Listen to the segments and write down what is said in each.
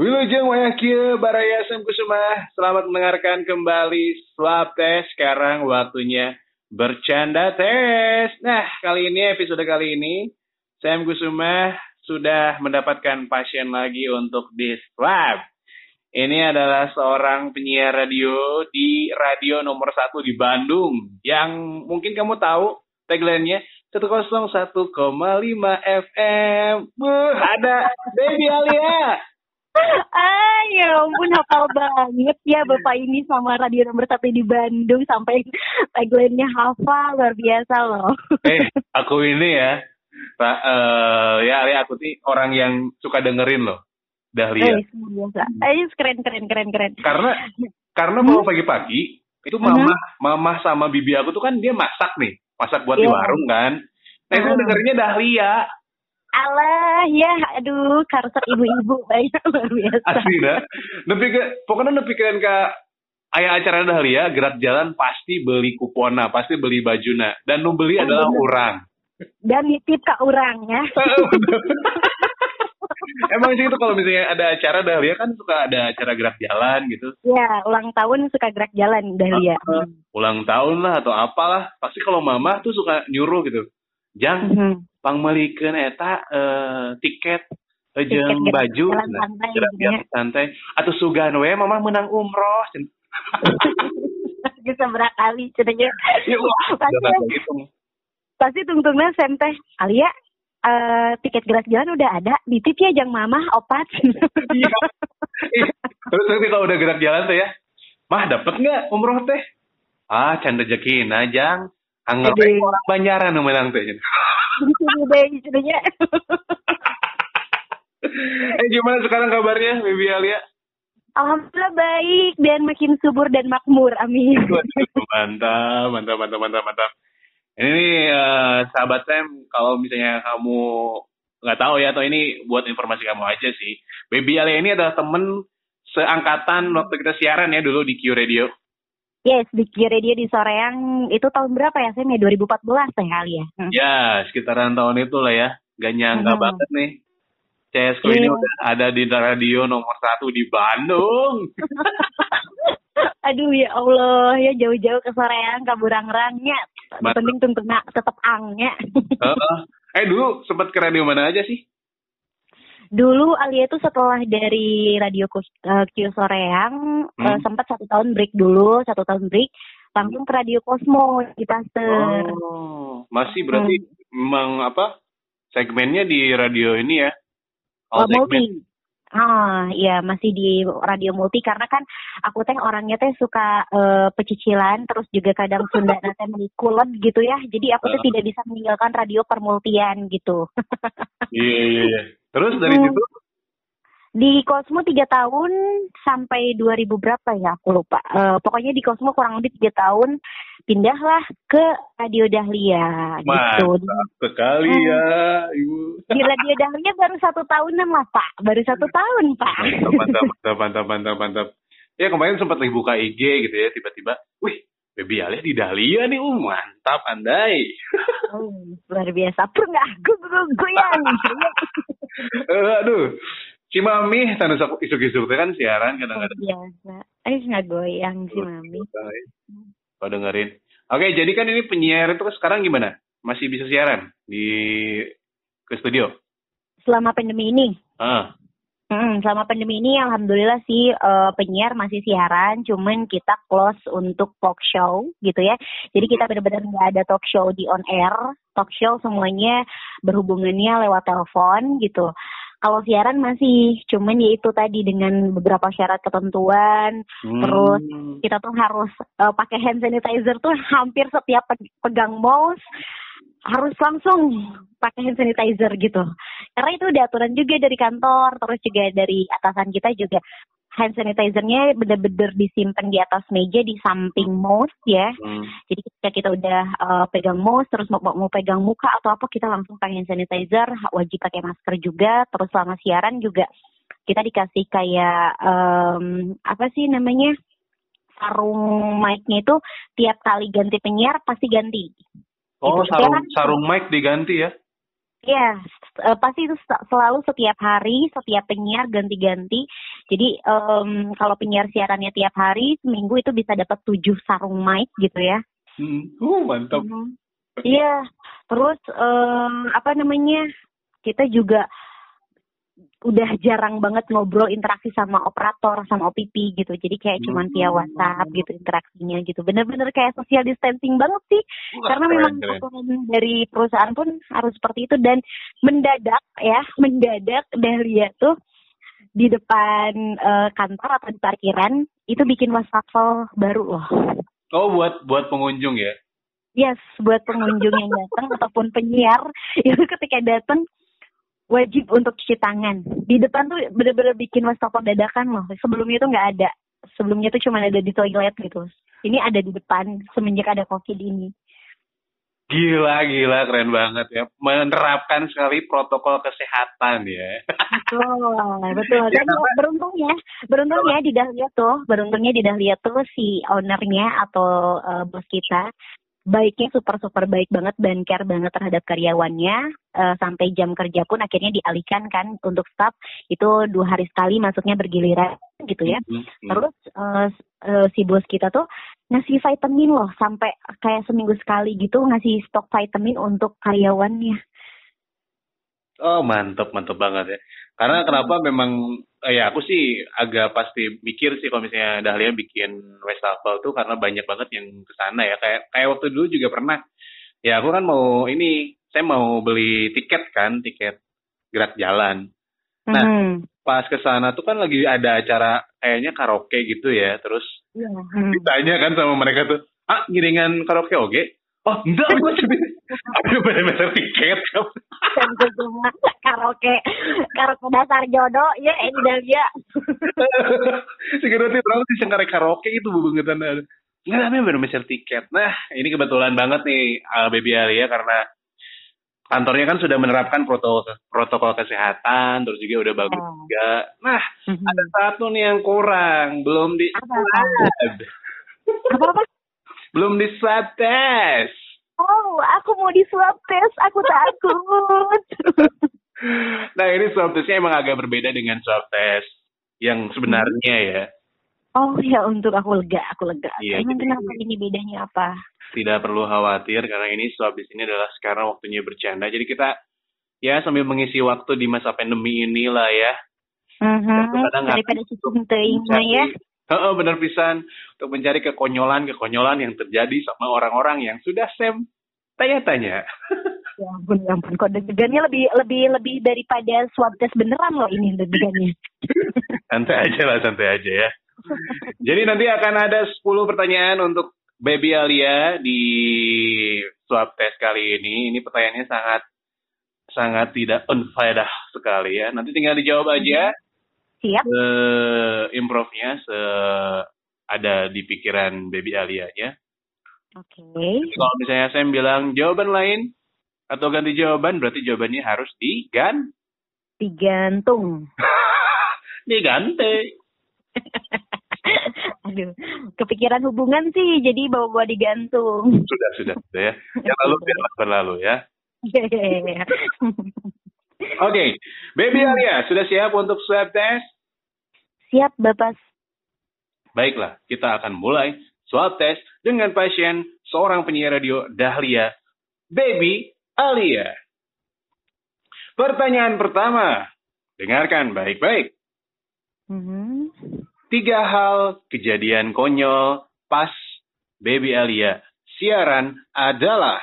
Wilujeng Wayakia Baraya Sam Kusuma. Selamat mendengarkan kembali Swab Test. Sekarang waktunya bercanda tes. Nah, kali ini episode kali ini Sam Kusuma sudah mendapatkan pasien lagi untuk di swab. Ini adalah seorang penyiar radio di radio nomor satu di Bandung. Yang mungkin kamu tahu tagline-nya 101,5 FM. Buh, ada Baby Alia. Ah, ya ampun hafal banget ya Bapak ini sama radio nomor satu di Bandung sampai tagline-nya hafal luar biasa loh. Eh, aku ini ya, Pak, eh, ya, ya aku sih orang yang suka dengerin loh, Dahlia. Eh, biasa. Eh, keren keren keren keren. Karena karena mau pagi-pagi itu mama mama sama bibi aku tuh kan dia masak nih, masak buat di Iya. warung kan. Nah itu Hmm. dengerinnya Dahlia, Alah, ya aduh karsat ibu-ibu banyak luar biasa. asli dah. Nepi ke, pokoknya nepi keren ke ayah acara Dahlia, gerak jalan pasti beli kupona, pasti beli bajuna. Dan nu beli adalah orang. Dan nitip ke orang ya. Emang sih itu kalau misalnya ada acara Dahlia kan suka ada acara gerak jalan gitu. Ya, ulang tahun suka gerak jalan Dahlia. Uh, ulang tahun lah atau apalah. Pasti kalau mama tuh suka nyuruh gitu. Jang, Mhm. pangmelikeun eta eh, tiket eh, jeung baju jalan nah, gerak gitu ya. jalan santai atau sugan we mama menang umroh Bisa berakali ceritanya. ya wah Pasti, gitu pasti tungtungnya sem teh. Alia, eh, tiket gerak jalan udah ada. Ditip ya jang mamah opat. Iya. Terus nanti kalau udah gerak jalan tuh ya mah dapet nggak umroh teh ah can rezeki jang anggap aja orang banyaran nu menang teh Gitu deh ceritanya. eh gimana sekarang kabarnya Bibi Alia Alhamdulillah baik dan makin subur dan makmur. Amin. Mantap, mantap, mantap, mantap, mantap. Ini nih, eh, sahabat Sam, kalau misalnya kamu nggak tahu ya, atau ini buat informasi kamu aja sih. Baby Alia ini adalah temen seangkatan waktu kita siaran ya dulu di Q Radio. Yes, di Radio di Soreang itu tahun berapa ya? Saya 2014 teh kali ya. Hmm. Ya, sekitaran tahun itu lah ya. Gak nyangka Hmm. banget nih. CSku ini Iya. udah ada di radio nomor satu di Bandung. Aduh ya Allah, ya jauh-jauh ke Soreang, ke Burangrangnya. Penting tentunya tetap angnya. Heeh. eh dulu sempat ke radio mana aja sih? Dulu Alia itu setelah dari radio eh, Q Soreang Hmm. eh, sempat satu tahun break dulu, satu tahun break, langsung ke radio Cosmo di Pasteur. Oh, masih berarti memang apa segmennya di radio ini ya? Oh, segmen. multi. Ah, iya masih di radio multi karena kan aku teh orangnya teh suka eh, pecicilan terus juga kadang Sunda teh menikulon gitu ya. Jadi aku tuh Ah. tidak bisa meninggalkan radio permultian gitu. Iya iya iya. Terus dari Hmm. situ Di Cosmo tiga tahun sampai 2000 berapa ya aku lupa. Eh, pokoknya di Cosmo kurang lebih tiga tahun pindahlah ke Radio Dahlia gitu. mantap sekali Hmm. ya, Ibu. Di Radio Dahlia baru satu tahunan lah Pak, baru satu tahun Pak. Mantap mantap mantap mantap mantap mantap. Ya kemarin sempat lagi buka IG gitu ya, tiba-tiba, wih, Baby Aleh di Dahlia nih, uh mantap andai. Hmm, luar biasa. Pernah gue goyang. Eh, aduh, Cimami, tanda saku isuk-isuk kan siaran kadang-kadang. biasa. Eh nggak goyang sih mami. Kau dengerin. Oke, jadi kan ini penyiar itu sekarang gimana? Masih bisa siaran di ke studio? Selama pandemi ini, Ah, hmm, selama pandemi ini alhamdulillah sih eh, penyiar masih siaran, cuman kita close untuk talk show gitu ya. Jadi kita benar-benar nggak ada talk show di on air, talk show semuanya berhubungannya lewat telepon gitu. Kalau siaran masih, cuman ya itu tadi dengan beberapa syarat ketentuan, hmm. Terus kita tuh harus eh, pakai hand sanitizer tuh hampir setiap pe- pegang mouse harus langsung pakai hand sanitizer gitu. Karena itu udah aturan juga dari kantor, terus juga dari atasan kita juga hand sanitizernya bener-bener disimpan di atas meja di samping mouse ya. Hmm. Jadi ketika kita udah eh, pegang mouse terus mau, mau pegang muka atau apa kita langsung pakai hand sanitizer, wajib pakai masker juga. Terus selama siaran juga kita dikasih kayak em, apa sih namanya sarung mic-nya itu tiap kali ganti penyiar pasti ganti. Oh, Gitu. sarung Siaran- sarung mic diganti ya? Iya, uh, pasti itu selalu setiap hari, setiap penyiar ganti-ganti. Jadi um, kalau penyiar siarannya tiap hari, seminggu itu bisa dapat tujuh sarung mic gitu ya. Hmm. Uh, mantap. Hmm. Iya, terus um, apa namanya? Kita juga udah jarang banget ngobrol interaksi sama operator sama OPP gitu. Jadi kayak cuman via hmm. WhatsApp gitu interaksinya gitu. Bener-bener kayak social distancing banget sih. Wah, karena memang keren. dari perusahaan pun harus seperti itu. Dan mendadak ya mendadak Dahlia tuh di depan uh, kantor atau di parkiran itu bikin wastafel baru loh. Oh buat buat pengunjung ya? Yes, buat pengunjung yang datang ataupun penyiar. Itu ketika datang wajib untuk cuci tangan. Di depan tuh bener-bener bikin wastafel dadakan loh. Sebelumnya tuh nggak ada. Sebelumnya tuh cuma ada di toilet gitu. Ini ada di depan semenjak ada COVID ini. Gila, gila, keren banget ya. Menerapkan sekali protokol kesehatan ya. Betul, betul. Dan ya, beruntungnya, beruntungnya di Dahlia tuh, beruntungnya di Dahlia tuh si ownernya atau uh, bos kita baiknya super super baik banget dan care banget terhadap karyawannya. Uh, sampai jam kerja pun akhirnya dialihkan kan untuk staff. Itu dua hari sekali masuknya bergiliran gitu ya. Mm -hmm. terus uh, uh, si bos kita tuh ngasih vitamin loh. Sampai kayak seminggu sekali gitu ngasih stok vitamin untuk karyawannya oh mantep mantep banget ya karena kenapa memang uh, ya aku sih agak pasti mikir sih kalau misalnya Dahlia bikin Westafel tuh karena banyak banget yang ke sana ya. Kayak kayak waktu dulu juga pernah. Ya aku kan mau ini, saya mau beli tiket kan, tiket gerak jalan. Nah, hmm. pas ke sana tuh kan lagi ada acara kayaknya karaoke gitu ya. Terus ya, hmm. ditanya kan sama mereka tuh, "Ah, giringan karaoke oke?" Oh, enggak, gue aku bener-bener tiket. cuma karaoke, karaoke dasar jodoh, ya ini Dahlia. Sekarang tuh orang sih sengkare karaoke itu bangetan. Enggak, tapi bener-bener tiket. Nah, ini kebetulan banget nih uh, Baby Alia karena kantornya kan sudah menerapkan protokol protokol kesehatan, terus juga udah bagus oh. juga. Nah, mm-hmm. ada satu nih yang kurang, belum di apa? Apa-apa? Belum di swab test. Oh, aku mau di swab test. Aku takut. nah, ini swab testnya emang agak berbeda dengan swab test yang sebenarnya ya. Oh ya, untuk aku lega, aku lega. Iya, Emang kenapa ini bedanya apa? Tidak perlu khawatir karena ini swab di sini adalah sekarang waktunya bercanda. Jadi kita ya sambil mengisi waktu di masa pandemi inilah ya. Mm -hmm. Daripada cukup ya. Oh, benar pisan untuk mencari kekonyolan-kekonyolan yang terjadi sama orang-orang yang sudah sem tanya-tanya. Ya ampun, ya ampun. Kode degannya lebih lebih lebih daripada swab test beneran loh ini degannya. santai aja lah, santai aja ya. Jadi nanti akan ada 10 pertanyaan untuk Baby Alia di swab test kali ini. Ini pertanyaannya sangat sangat tidak unfaedah sekali ya. Nanti tinggal dijawab aja. Siap. Uh, improvnya se ada di pikiran Baby Alia ya. Oke. Okay. Kalau misalnya saya bilang jawaban lain atau ganti jawaban, berarti jawabannya harus digan. Digantung. Diganti. Aduh, kepikiran hubungan sih, jadi bawa-bawa digantung. Sudah, sudah, sudah ya. Yang lalu biarlah berlalu ya. Iya, iya, iya. Oke, okay. Baby. Alia, sudah siap untuk swab test? Siap, Bapak. Baiklah, kita akan mulai swab test dengan pasien seorang penyiar radio Dahlia, Baby Alia. Pertanyaan pertama, dengarkan baik-baik. Mm-hmm. Tiga hal kejadian konyol pas Baby Alia siaran adalah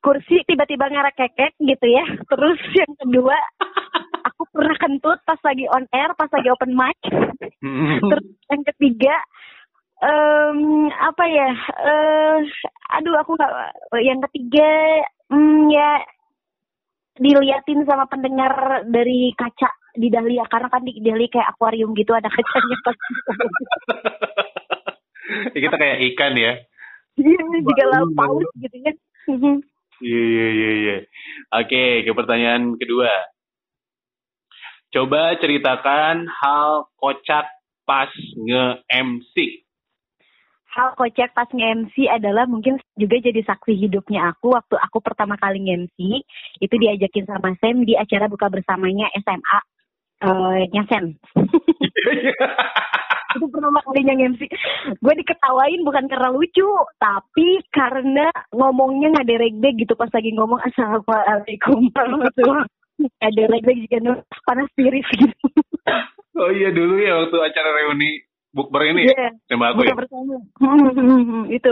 kursi tiba-tiba ngerekekek gitu ya. Terus yang kedua, pernah kentut pas lagi on air, pas lagi open mic. Terus yang ketiga, um, apa ya? Uh, aduh, aku nggak. Yang ketiga, um, ya diliatin sama pendengar dari kaca di Dahlia karena kan di Dahlia kayak akuarium gitu ada kacanya pas. kita kayak ikan ya. Iya, juga laut paus gitu kan. Iya, iya, iya, iya. Oke, ke pertanyaan kedua. Coba ceritakan hal kocak pas nge-MC. hal kocak pas nge-MC adalah mungkin juga jadi saksi hidupnya aku waktu aku pertama kali nge-MC itu diajakin sama Sam di acara buka bersamanya SMA uh, Nyasen. itu pertama kalinya nge-MC. Gue diketawain bukan karena lucu, tapi karena ngomongnya nggak deregbek gitu pas lagi ngomong assalamualaikum warahmatullahi ada leg juga panas tiris gitu. Oh iya dulu ya waktu acara reuni bukber ini yeah. sama aku Buka ya. Bersama. Hmm, itu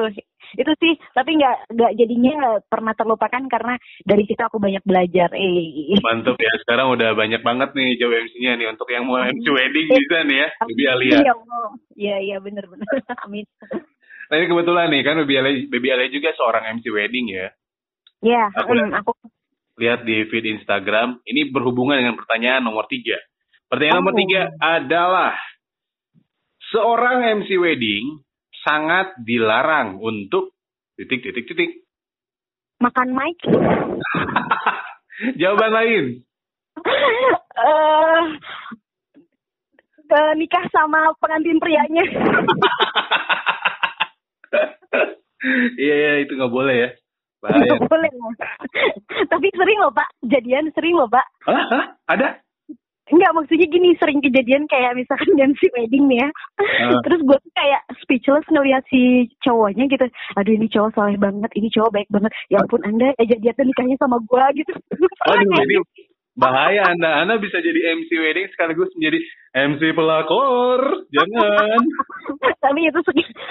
itu sih tapi nggak nggak jadinya pernah terlupakan karena dari situ aku banyak belajar. Eh. Mantap ya sekarang udah banyak banget nih jawab MC-nya nih untuk yang mau MC wedding bisa nih ya Baby Alia. Iya iya iya bener bener amin. Nah ini kebetulan nih kan Baby Alia, Baby Alia juga seorang MC wedding ya. Iya, aku, mm, aku lihat di feed Instagram. Ini berhubungan dengan pertanyaan nomor tiga. Pertanyaan oh. nomor tiga adalah seorang MC wedding sangat dilarang untuk titik titik titik. Makan mic. Jawaban lain. uh, uh, nikah sama pengantin prianya. Iya, iya itu nggak boleh ya. Bahaya. boleh Tapi sering loh Pak, jadian sering loh Pak. Hah? Hah? Ada? Enggak maksudnya gini sering kejadian kayak misalkan si wedding nih ya. Uh. Terus gue tuh kayak speechless ngeliat si cowoknya gitu. Aduh ini cowok soleh banget, ini cowok baik banget. Ya ampun anda ya jadian nikahnya sama gue gitu. Aduh bahaya anda. Anda bisa jadi MC wedding sekaligus menjadi MC pelakor. Jangan. Tapi itu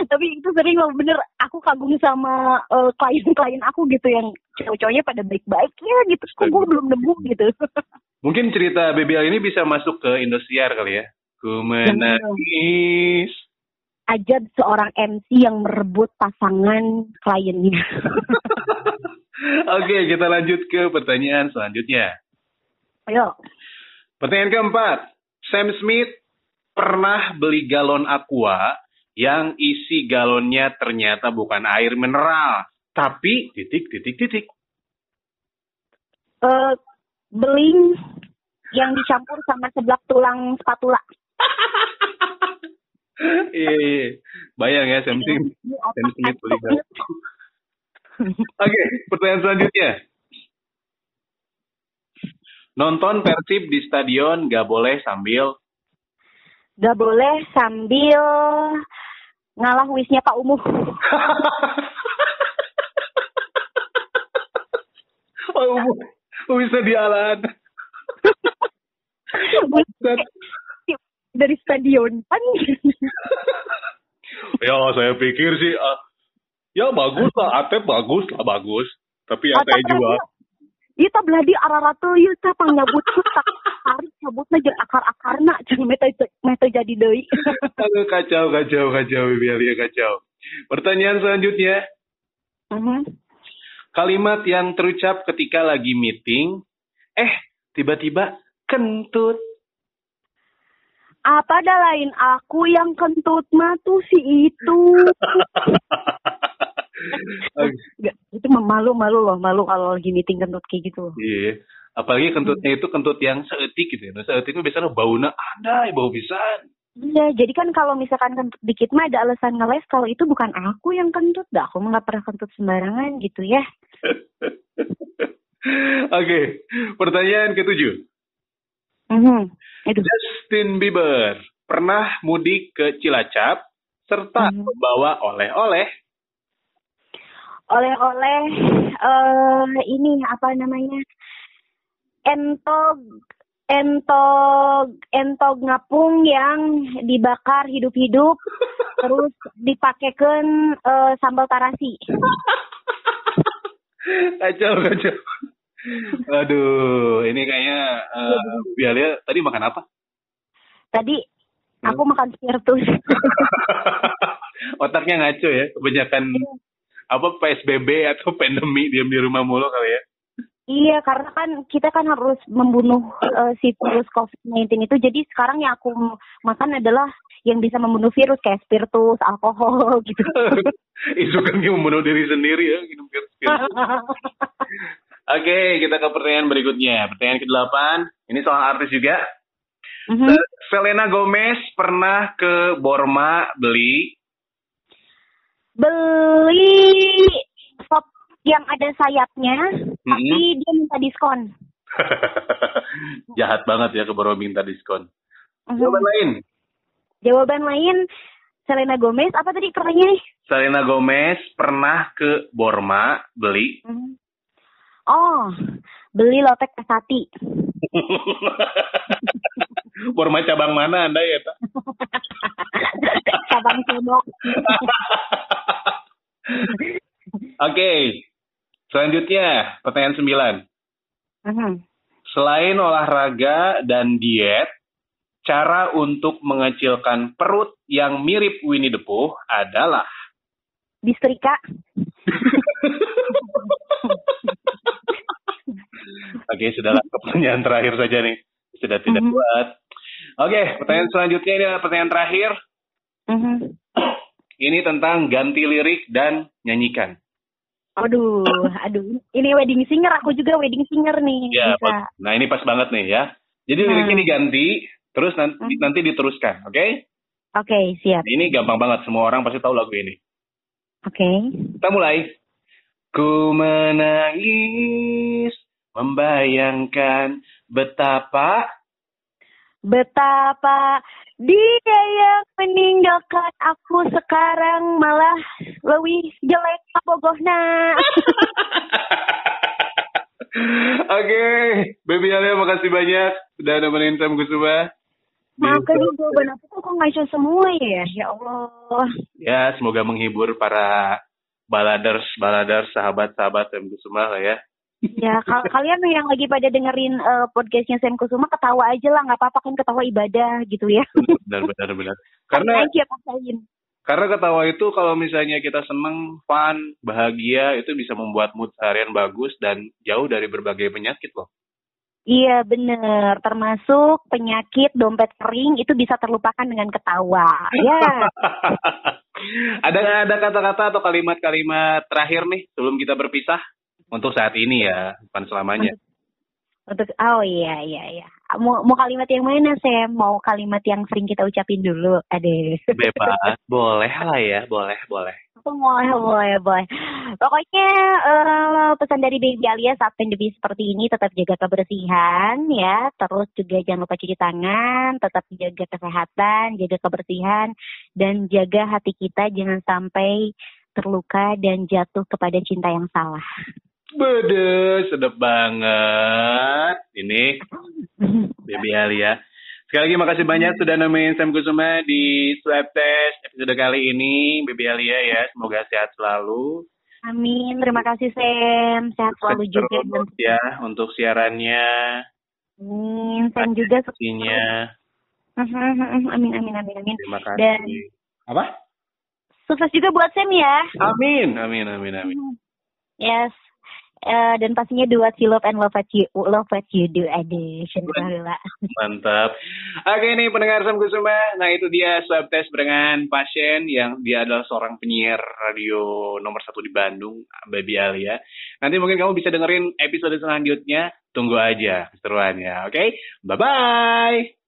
tapi itu sering loh. Bener aku kagum sama uh, klien-klien aku gitu yang cowok-cowoknya pada baik-baik ya gitu. Kok gue belum nemu gitu? Mungkin cerita BBL ini bisa masuk ke Indosiar kali ya. Ku menangis. Aja seorang MC yang merebut pasangan kliennya. Oke, kita lanjut ke pertanyaan selanjutnya. Ayo. Pertanyaan keempat. Sam Smith pernah beli galon aqua yang isi galonnya ternyata bukan air mineral, tapi titik titik titik. Uh, beling yang dicampur sama seblak tulang spatula. iya, iya. bayang ya Sam Smith. Sam Smith beli galon. Oke, pertanyaan selanjutnya. Nonton Persib di stadion gak boleh sambil Gak boleh sambil ngalah wisnya Pak Umuh. Pak Umuh, bisa dialan. Dari stadion kan. ya saya pikir sih, uh, ya bagus lah, Atep bagus lah bagus. Tapi ya saya juga Ita beladi araratu ieu teh pangyabut tak tarik cabutna jeung akar-akarna jeung meta meta jadi deui. Aduh kacau kacau kacau biar ya kacau. Pertanyaan selanjutnya. Uh -huh. Kalimat yang terucap ketika lagi meeting, eh tiba-tiba kentut. Apa dah lain aku yang kentut mah tuh si itu. Itu malu malu loh malu kalau lagi meeting kentut kayak gitu iya apalagi kentutnya hmm. itu kentut yang seetik gitu ya nah, seetik itu biasanya baunya ada bau bisa Iya, jadi kan kalau misalkan kentut dikit mah ada alasan ngeles kalau itu bukan aku yang kentut, dah aku nggak pernah kentut sembarangan gitu ya. Oke, okay. pertanyaan ketujuh. Mm-hmm. Justin Bieber pernah mudik ke Cilacap serta mm-hmm. membawa oleh-oleh oleh-oleh uh, ini apa namanya entog entog entog ngapung yang dibakar hidup-hidup terus dipakaikan uh, sambal tarasi kacau kacau. Aduh ini kayaknya uh, Bialia tadi makan apa? Tadi aku hmm? makan spiritus. Otaknya ngaco ya kebanyakan iya apa PSBB atau pandemi diam di rumah mulu kali ya? Iya, karena kan kita kan harus membunuh uh, si virus COVID-19 itu. Jadi sekarang yang aku makan adalah yang bisa membunuh virus kayak spiritus, alkohol gitu. itu kan membunuh diri sendiri ya, minum virus. Oke, kita ke pertanyaan berikutnya. Pertanyaan ke-8, ini soal artis juga. Mm -hmm. Selena Gomez pernah ke Borma beli Beli sop yang ada sayapnya, tapi dia minta diskon. Jahat banget ya keburu minta diskon. Mhm. Jawaban lain. Jawaban lain Selena Gomez apa tadi pertanyaannya nih? Selena Gomez pernah ke Borma beli. Mhm. Oh, beli lotek pesati. Borma cabang mana Anda ya, Pak? Cabang Sodok. Oke. Selanjutnya, pertanyaan 9. Mhm. Selain olahraga dan diet, cara untuk mengecilkan perut yang mirip Winnie the Pooh adalah Distrika. Oke, sudahlah pertanyaan terakhir saja nih. Sudah tidak Mhm. kuat. Oke, pertanyaan selanjutnya ini adalah pertanyaan terakhir. Mhm. Ini tentang ganti lirik dan nyanyikan. Aduh, aduh. Ini wedding singer, aku juga wedding singer nih. Ya, Bisa. nah ini pas banget nih ya. Jadi liriknya Hmm. diganti, terus nanti, Hmm. nanti diteruskan, oke? Oke, siap. Ini gampang banget, semua orang pasti tahu lagu ini. Oke. Kita mulai. Ku menangis, membayangkan betapa Betapa dia yang meninggalkan aku sekarang malah lebih jelek abogohna. Oke, Baby Alia makasih banyak sudah nemenin Sam Kusuma. Di- Maafkan nih jawaban aku kok kok ngaco semua ya? Ya Allah. Ya, semoga menghibur para baladers, baladers, sahabat-sahabat Sam Kusuma lah ya. Ya, kal- kalian yang lagi pada dengerin eh, podcastnya Sam Kusuma ketawa aja lah, nggak apa-apa kan ketawa ibadah gitu ya. Benar, benar, benar. Karena aja karena ketawa itu kalau misalnya kita seneng, fun, bahagia itu bisa membuat mood seharian bagus dan jauh dari berbagai penyakit loh. Iya bener, termasuk penyakit dompet kering itu bisa terlupakan dengan ketawa. Ya, ada nggak ada kata-kata atau kalimat-kalimat terakhir nih sebelum kita berpisah untuk saat ini ya, bukan selamanya. untuk oh iya iya iya. Mau mau kalimat yang mana saya mau kalimat yang sering kita ucapin dulu. Ade. Bebas, boleh lah ya, boleh, boleh. boleh boleh boleh. Pokoknya eh, pesan dari Baby Alia saat pandemi seperti ini tetap jaga kebersihan ya. Terus juga jangan lupa cuci tangan, tetap jaga kesehatan, jaga kebersihan dan jaga hati kita jangan sampai terluka dan jatuh kepada cinta yang salah. Bede, sedap banget. Ini Baby Alia. Sekali lagi makasih banyak sudah nemenin Sam Kusuma di swab test episode kali ini. Baby Alia ya, semoga sehat selalu. Amin. Terima kasih Sam. Sehat selalu juga. Terus ya untuk siarannya, Amin. Sam juga sukses. pastinya. Amin amin amin amin. Terima kasih. Dan- Apa? Sukses juga buat Sam ya. Amin, amin, amin, amin. Yes. Eh, dan pastinya what you love and love what you love what you do edition. Mantap. Oke ini pendengar Sam Kusuma. Nah itu dia swab test dengan pasien yang dia adalah seorang penyiar radio nomor satu di Bandung, Baby Alia. Nanti mungkin kamu bisa dengerin episode selanjutnya. Tunggu aja keseruannya. Oke, bye bye.